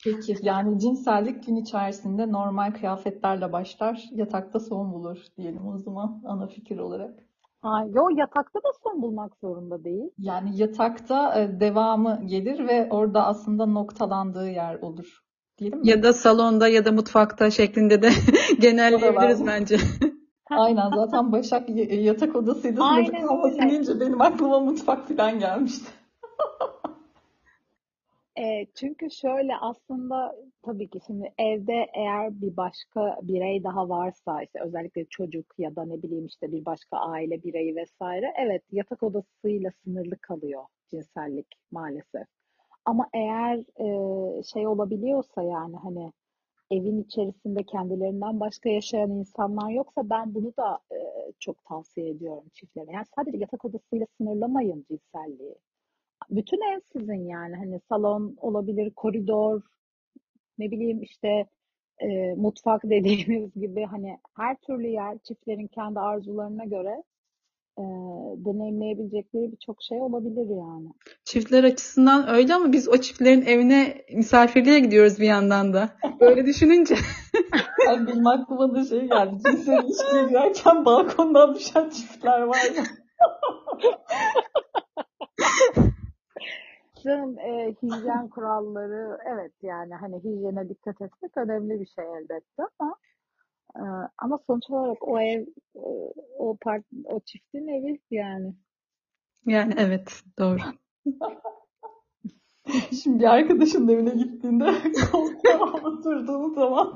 Peki yani cinsellik gün içerisinde normal kıyafetlerle başlar, yatakta son bulur diyelim o zaman ana fikir olarak. Ha, yo yatakta da son bulmak zorunda değil. Yani yatakta e, devamı gelir ve orada aslında noktalandığı yer olur. Diyelim mi? Ya da salonda ya da mutfakta şeklinde de genelleyebiliriz bence. Aynen zaten Başak y- yatak odasıydı. Aynen kalması öyle. deyince benim aklıma mutfak falan gelmişti. E, çünkü şöyle aslında tabii ki şimdi evde eğer bir başka birey daha varsa işte özellikle çocuk ya da ne bileyim işte bir başka aile bireyi vesaire evet yatak odasıyla sınırlı kalıyor cinsellik maalesef. Ama eğer e, şey olabiliyorsa yani hani evin içerisinde kendilerinden başka yaşayan insanlar yoksa ben bunu da e, çok tavsiye ediyorum çiftlere. Yani sadece yatak odasıyla sınırlamayın cinselliği. Bütün ev sizin yani hani salon olabilir, koridor, ne bileyim işte e, mutfak dediğimiz gibi hani her türlü yer çiftlerin kendi arzularına göre e, deneyimleyebilecekleri birçok şey olabilir yani. Çiftler açısından öyle ama biz o çiftlerin evine misafirliğe gidiyoruz bir yandan da. Böyle düşününce. Ay benim aklıma da şey geldi. Cinsel ilişkiye girerken balkondan düşen çiftler var ya. Canım e, hijyen kuralları evet yani hani hijyene dikkat etmek önemli bir şey elbette ama e, ama sonuç olarak o ev e, o part o çiftin evi yani. Yani evet doğru. Şimdi bir arkadaşın evine gittiğinde koltuğa oturduğun zaman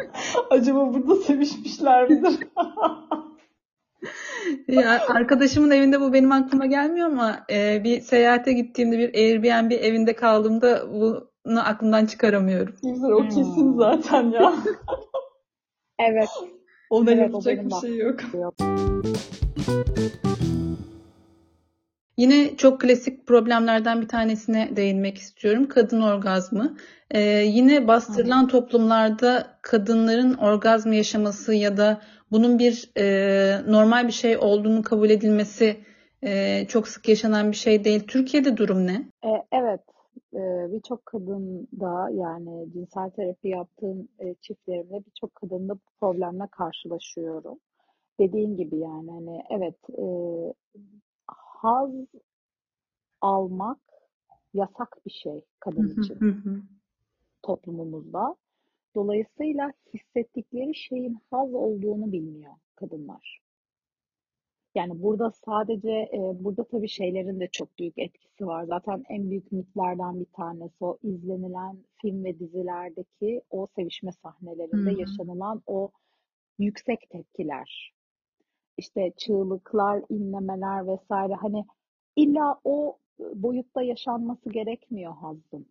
acaba burada sevişmişler midir? Ya, arkadaşımın evinde bu benim aklıma gelmiyor ama e, bir seyahate gittiğimde bir Airbnb evinde kaldığımda bunu aklımdan çıkaramıyorum. Güzel o kesin Hmm. zaten ya. Evet. Ona Evet, o yapacak bir şey yok. Yok. Yine çok klasik problemlerden bir tanesine değinmek istiyorum. Kadın orgazmı. Ee, yine bastırılan toplumlarda kadınların orgazm yaşaması ya da bunun bir e, normal bir şey olduğunu kabul edilmesi e, çok sık yaşanan bir şey değil. Türkiye'de durum ne? E, evet. E, birçok kadın da yani cinsel terapi yaptığım e, çiftlerimde birçok kadında bu problemle karşılaşıyorum. Dediğin gibi yani hani evet e, haz almak yasak bir şey kadın için toplumumuzda. Dolayısıyla hissettikleri şeyin haz olduğunu bilmiyor kadınlar. Yani burada sadece e, burada tabii şeylerin de çok büyük etkisi var. Zaten en büyük mitlerden bir tanesi o izlenilen film ve dizilerdeki o sevişme sahnelerinde hı. yaşanılan o yüksek tepkiler. İşte çığlıklar, inlemeler vesaire. Hani illa o boyutta yaşanması gerekmiyor hazzın.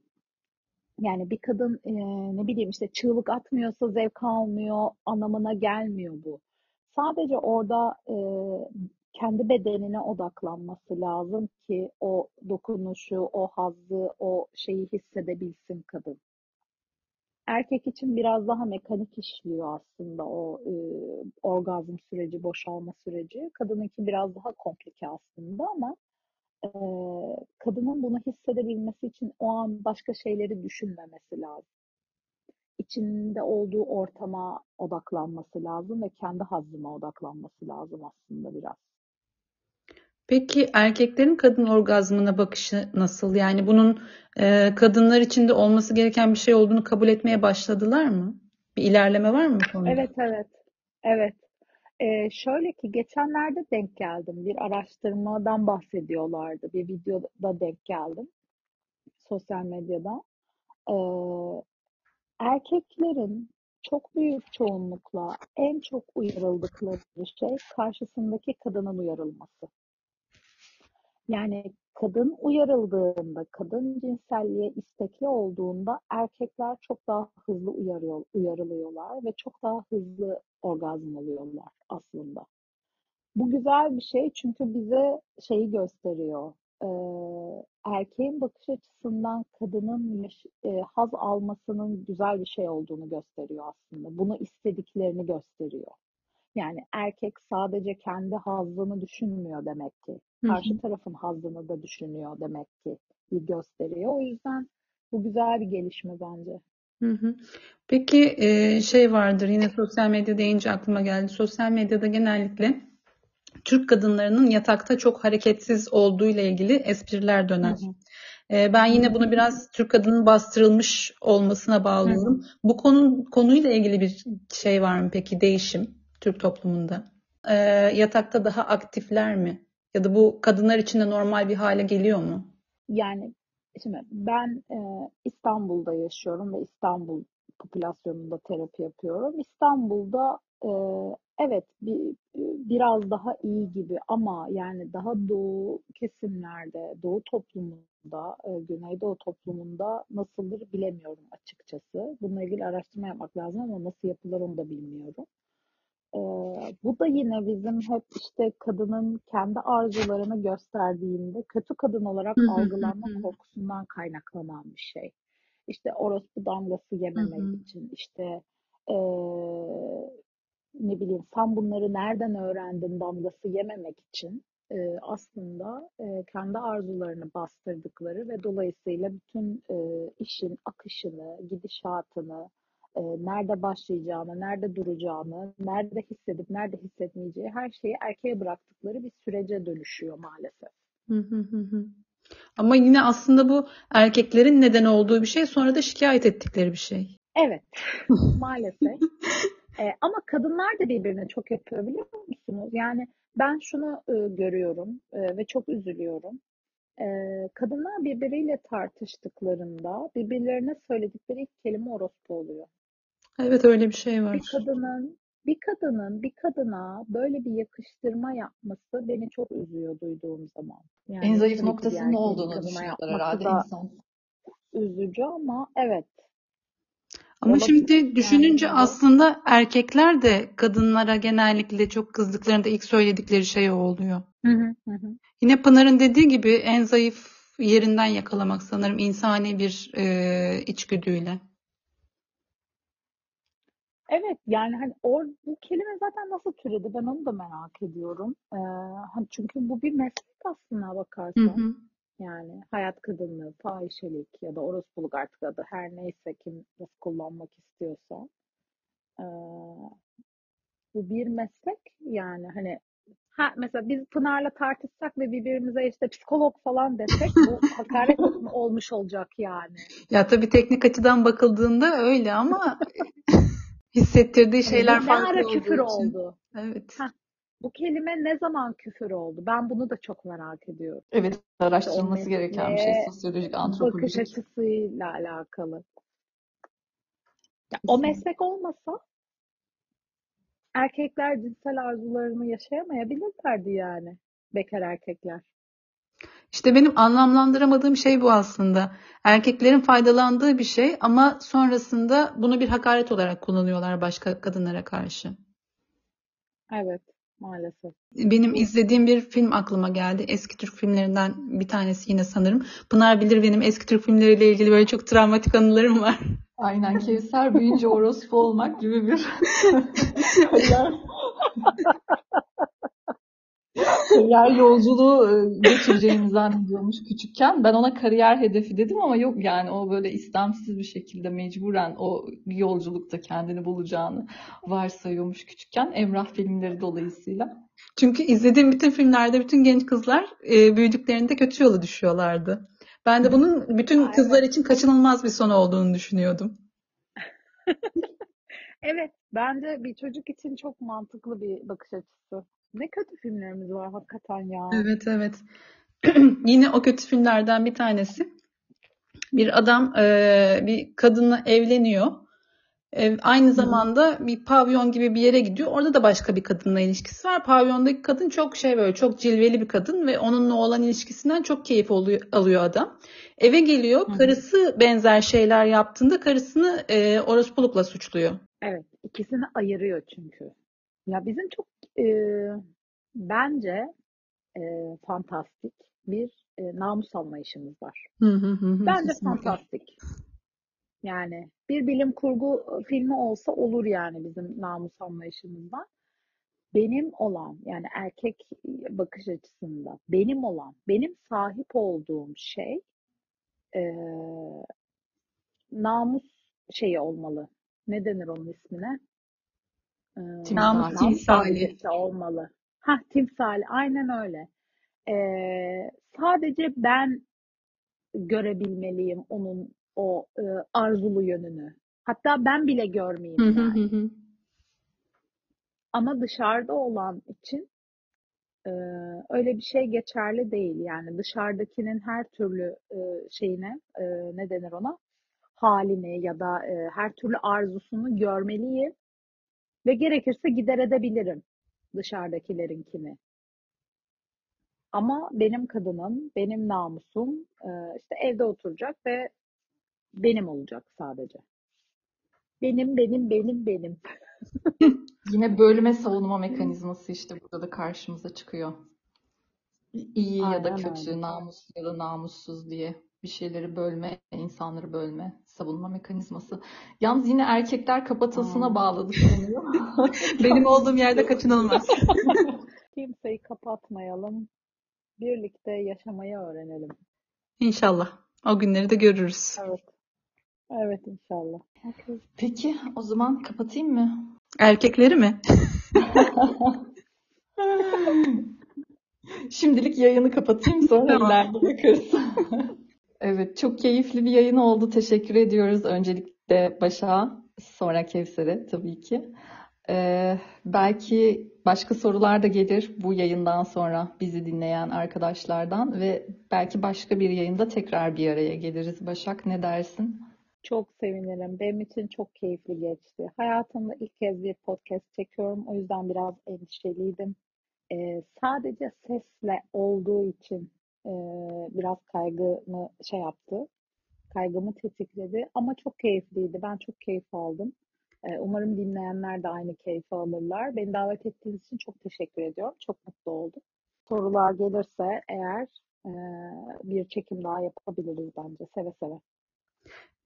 Yani bir kadın e, ne bileyim işte çığlık atmıyorsa zevk almıyor anlamına gelmiyor bu. Sadece orada e, kendi bedenine odaklanması lazım ki o dokunuşu, o hazzı, o şeyi hissedebilsin kadın. Erkek için biraz daha mekanik işliyor aslında o e, orgazm süreci, boşalma süreci. Kadınınki biraz daha komplike aslında ama e, kadının bunu hissedebilmesi için o an başka şeyleri düşünmemesi lazım. İçinde olduğu ortama odaklanması lazım ve kendi hazzına odaklanması lazım aslında biraz. Peki erkeklerin kadın orgazmına bakışı nasıl? Yani bunun e, kadınlar için de olması gereken bir şey olduğunu kabul etmeye başladılar mı? Bir ilerleme var mı konuda? Evet, evet, evet. Ee, şöyle ki geçenlerde denk geldim. Bir araştırmadan bahsediyorlardı. Bir videoda denk geldim. Sosyal medyada. Ee, erkeklerin çok büyük çoğunlukla en çok uyarıldıkları şey karşısındaki kadının uyarılması. Yani kadın uyarıldığında, kadın cinselliğe istekli olduğunda erkekler çok daha hızlı uyarıyor, uyarılıyorlar ve çok daha hızlı orgazm alıyorlar aslında. Bu güzel bir şey çünkü bize şeyi gösteriyor. Ee, erkeğin bakış açısından kadının e, haz almasının güzel bir şey olduğunu gösteriyor aslında. Bunu istediklerini gösteriyor. Yani erkek sadece kendi hazzını düşünmüyor demek ki. Karşı tarafın hazzını da düşünüyor demek ki bir gösteriyor. O yüzden bu güzel bir gelişme bence. Hı hı. Peki şey vardır yine sosyal medya deyince aklıma geldi. Sosyal medyada genellikle Türk kadınlarının yatakta çok hareketsiz olduğu ile ilgili espriler döner. hı. Ben yine bunu biraz Türk kadının bastırılmış olmasına Hı hı. bağlıyorum. Bu konu konuyla ilgili bir şey var mı peki değişim Türk toplumunda? E, yatakta daha aktifler mi? Ya da bu kadınlar için de normal bir hale geliyor mu? Yani şimdi ben e, İstanbul'da yaşıyorum ve İstanbul popülasyonunda terapi yapıyorum. İstanbul'da e, evet bir, biraz daha iyi gibi ama yani daha doğu kesimlerde, doğu toplumunda, e, Güneydoğu toplumunda nasıldır bilemiyorum açıkçası. Bununla ilgili araştırma yapmak lazım ama nasıl yapılır onu da bilmiyorum. Ee, bu da yine bizim hep işte kadının kendi arzularını gösterdiğinde kötü kadın olarak algılanma korkusundan kaynaklanan bir şey. İşte orospu damgası yememek için, işte ee, ne bileyim sen bunları nereden öğrendin? damgası yememek için ee, aslında ee, kendi arzularını bastırdıkları ve dolayısıyla bütün ee, işin akışını, gidişatını, e, nerede başlayacağını, nerede duracağını, nerede hissedip nerede hissetmeyeceği her şeyi erkeğe bıraktıkları bir sürece dönüşüyor maalesef. Hı hı hı. Ama yine aslında bu erkeklerin neden olduğu bir şey, sonra da şikayet ettikleri bir şey. Evet, maalesef. E, ama kadınlar da birbirine çok yapıyor biliyor musunuz? Yani ben şunu e, görüyorum e, ve çok üzülüyorum. Ee, kadınlar birbiriyle tartıştıklarında birbirlerine söyledikleri ilk kelime orospu oluyor. Evet öyle bir şey Bir var. kadının bir kadının bir kadına böyle bir yakıştırma yapması beni çok üzüyor duyduğum zaman. En Yani zayıf tabii ki bir noktasının erkeğin bir olduğunu kadına düşünüyorlar yapması herhalde da insan. üzücü ama evet Ama olabilir. şimdi Yani düşününce bunda aslında erkekler de kadınlara genellikle çok kızdıklarında ilk söyledikleri şey o oluyor. Hı hı hı hı. Yine Pınar'ın dediği gibi en zayıf yerinden yakalamak sanırım insani bir e, içgüdüyle. Evet yani hani or, bu kelime zaten nasıl türedi ben onu da merak ediyorum. Ee, hani çünkü bu bir meslek aslına Hı bakarsan. hı. Yani hayat kadınlığı, fahişelik ya da orospuluk artık adı her neyse kim nasıl kullanmak istiyorsa. Ee, bu bir meslek yani hani ha, mesela biz Pınar'la tartışsak ve birbirimize işte psikolog falan desek bu hakaret olmuş olacak yani. Ya tabii teknik açıdan bakıldığında öyle ama hissettirdiği Hani şeyler ne farklı ara küfür için. oldu? Evet. Heh, bu kelime ne zaman küfür oldu? Ben bunu da çok merak ediyorum. Evet, İşte araştırılması gereken bir şey. Sosyolojik, bakış antropolojik. açısıyla alakalı. Ya, o meslek olmasa erkekler cinsel arzularını yaşayamayabilirlerdi yani. Bekar erkekler. İşte benim anlamlandıramadığım şey bu aslında. Erkeklerin faydalandığı bir şey ama sonrasında bunu bir hakaret olarak kullanıyorlar başka kadınlara karşı. Evet, maalesef. Benim izlediğim bir film aklıma geldi. Eski Türk filmlerinden bir tanesi yine sanırım. Pınar bilir benim eski Türk filmleriyle ilgili böyle çok travmatik anılarım var. Aynen Kevser büyüyünce orospu olmak gibi bir kariyer, yolculuğu e, geçireceğini zannediyormuş küçükken. Ben ona kariyer hedefi dedim ama yok yani o böyle istemsiz bir şekilde mecburen o bir yolculukta kendini bulacağını varsayıyormuş küçükken. Emrah filmleri dolayısıyla. Çünkü izlediğim bütün filmlerde bütün genç kızlar e, büyüdüklerinde kötü yola düşüyorlardı. Ben de bunun bütün Aa, kızlar için kaçınılmaz bir son olduğunu düşünüyordum. Evet, bence bir çocuk için çok mantıklı bir bakış açısı. Ne kötü filmlerimiz var hakikaten ya. Evet evet. Yine o kötü filmlerden bir tanesi. Bir adam e, bir kadınla evleniyor. E, aynı zamanda bir pavyon gibi bir yere gidiyor. Orada da başka bir kadınla ilişkisi var. Pavyondaki kadın çok şey böyle çok cilveli bir kadın ve onunla olan ilişkisinden çok keyif oluyor, alıyor adam. Eve geliyor. Karısı benzer şeyler yaptığında karısını e, orospulukla suçluyor. Evet, ikisini ayırıyor çünkü. Ya bizim çok e, bence e, fantastik bir e, namus anlayışımız var. Hı hı hı hı, Bence kesinlikle. fantastik. Yani bir bilim kurgu filmi olsa olur yani bizim namus anlayışımızdan. Benim olan yani erkek bakış açısında benim olan, benim sahip olduğum şey e, namus şeyi olmalı. Ne denir onun ismine? Namus Timsali. olmalı. Ha timsali aynen öyle. E, sadece ben görebilmeliyim onun o e, arzulu yönünü. Hatta ben bile görmeyeyim Hı hı yani. hı hı. Ama dışarıda olan için e, öyle bir şey geçerli değil. Yani dışarıdakinin her türlü e, şeyine e, ne denir ona? Halini ya da e, her türlü arzusunu görmeliyim ve gerekirse gider edebilirim dışarıdakilerinkini. Ama benim kadınım, benim namusum e, işte evde oturacak ve benim olacak sadece. Benim, benim, benim, benim. Yine bölme savunma mekanizması işte burada da karşımıza çıkıyor. İyi ya da Aynen öyle. kötü, namuslu ya da namussuz diye bir şeyleri bölme, insanları bölme, savunma mekanizması. Yalnız yine erkekler kapatasına bağladık konuyu. Benim olduğum yerde kaçınılmaz. Kimseyi kapatmayalım. Birlikte yaşamayı öğrenelim. İnşallah. O günleri de görürüz. Evet. Evet inşallah. Peki, o zaman kapatayım mı? Erkekleri mi? Şimdilik yayını kapatayım sonra Tamam. ileride bakarız. Evet, çok keyifli bir yayın oldu. Teşekkür ediyoruz öncelikle Başak'a, sonra Kevser'e tabii ki. Ee, belki başka sorular da gelir bu yayından sonra bizi dinleyen arkadaşlardan ve belki başka bir yayında tekrar bir araya geliriz. Başak ne dersin? Çok sevinirim. Benim için çok keyifli geçti. Hayatımda ilk kez bir podcast çekiyorum. O yüzden biraz endişeliydim. Ee, sadece sesle olduğu için e, biraz kaygımı şey yaptı. Kaygımı tetikledi. Ama çok keyifliydi. Ben çok keyif aldım. Ee, umarım dinleyenler de aynı keyfi alırlar. Beni davet ettiğiniz için çok teşekkür ediyorum. Çok mutlu oldum. Sorular gelirse eğer e, bir çekim daha yapabiliriz bence. Seve seve.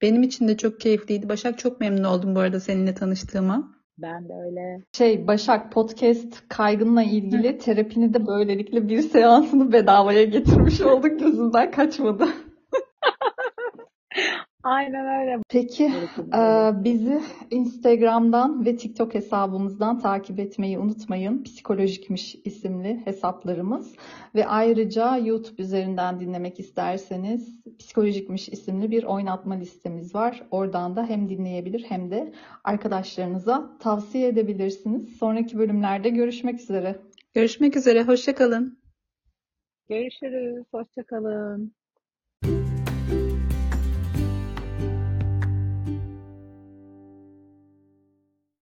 Benim için de çok keyifliydi. Başak çok memnun oldum bu arada seninle tanıştığıma. Ben de öyle. Şey Başak podcast kaygınla ilgili terapini de böylelikle bir seansını bedavaya getirmiş olduk. Gözümden kaçmadı. Aynen öyle. Peki öyle. bizi Instagram'dan ve TikTok hesabımızdan takip etmeyi unutmayın. Psikolojikmiş isimli hesaplarımız. Ve ayrıca YouTube üzerinden dinlemek isterseniz Psikolojikmiş isimli bir oynatma listemiz var. Oradan da hem dinleyebilir hem de arkadaşlarınıza tavsiye edebilirsiniz. Sonraki bölümlerde görüşmek üzere. Görüşmek üzere. Hoşça kalın. Görüşürüz. Hoşça kalın.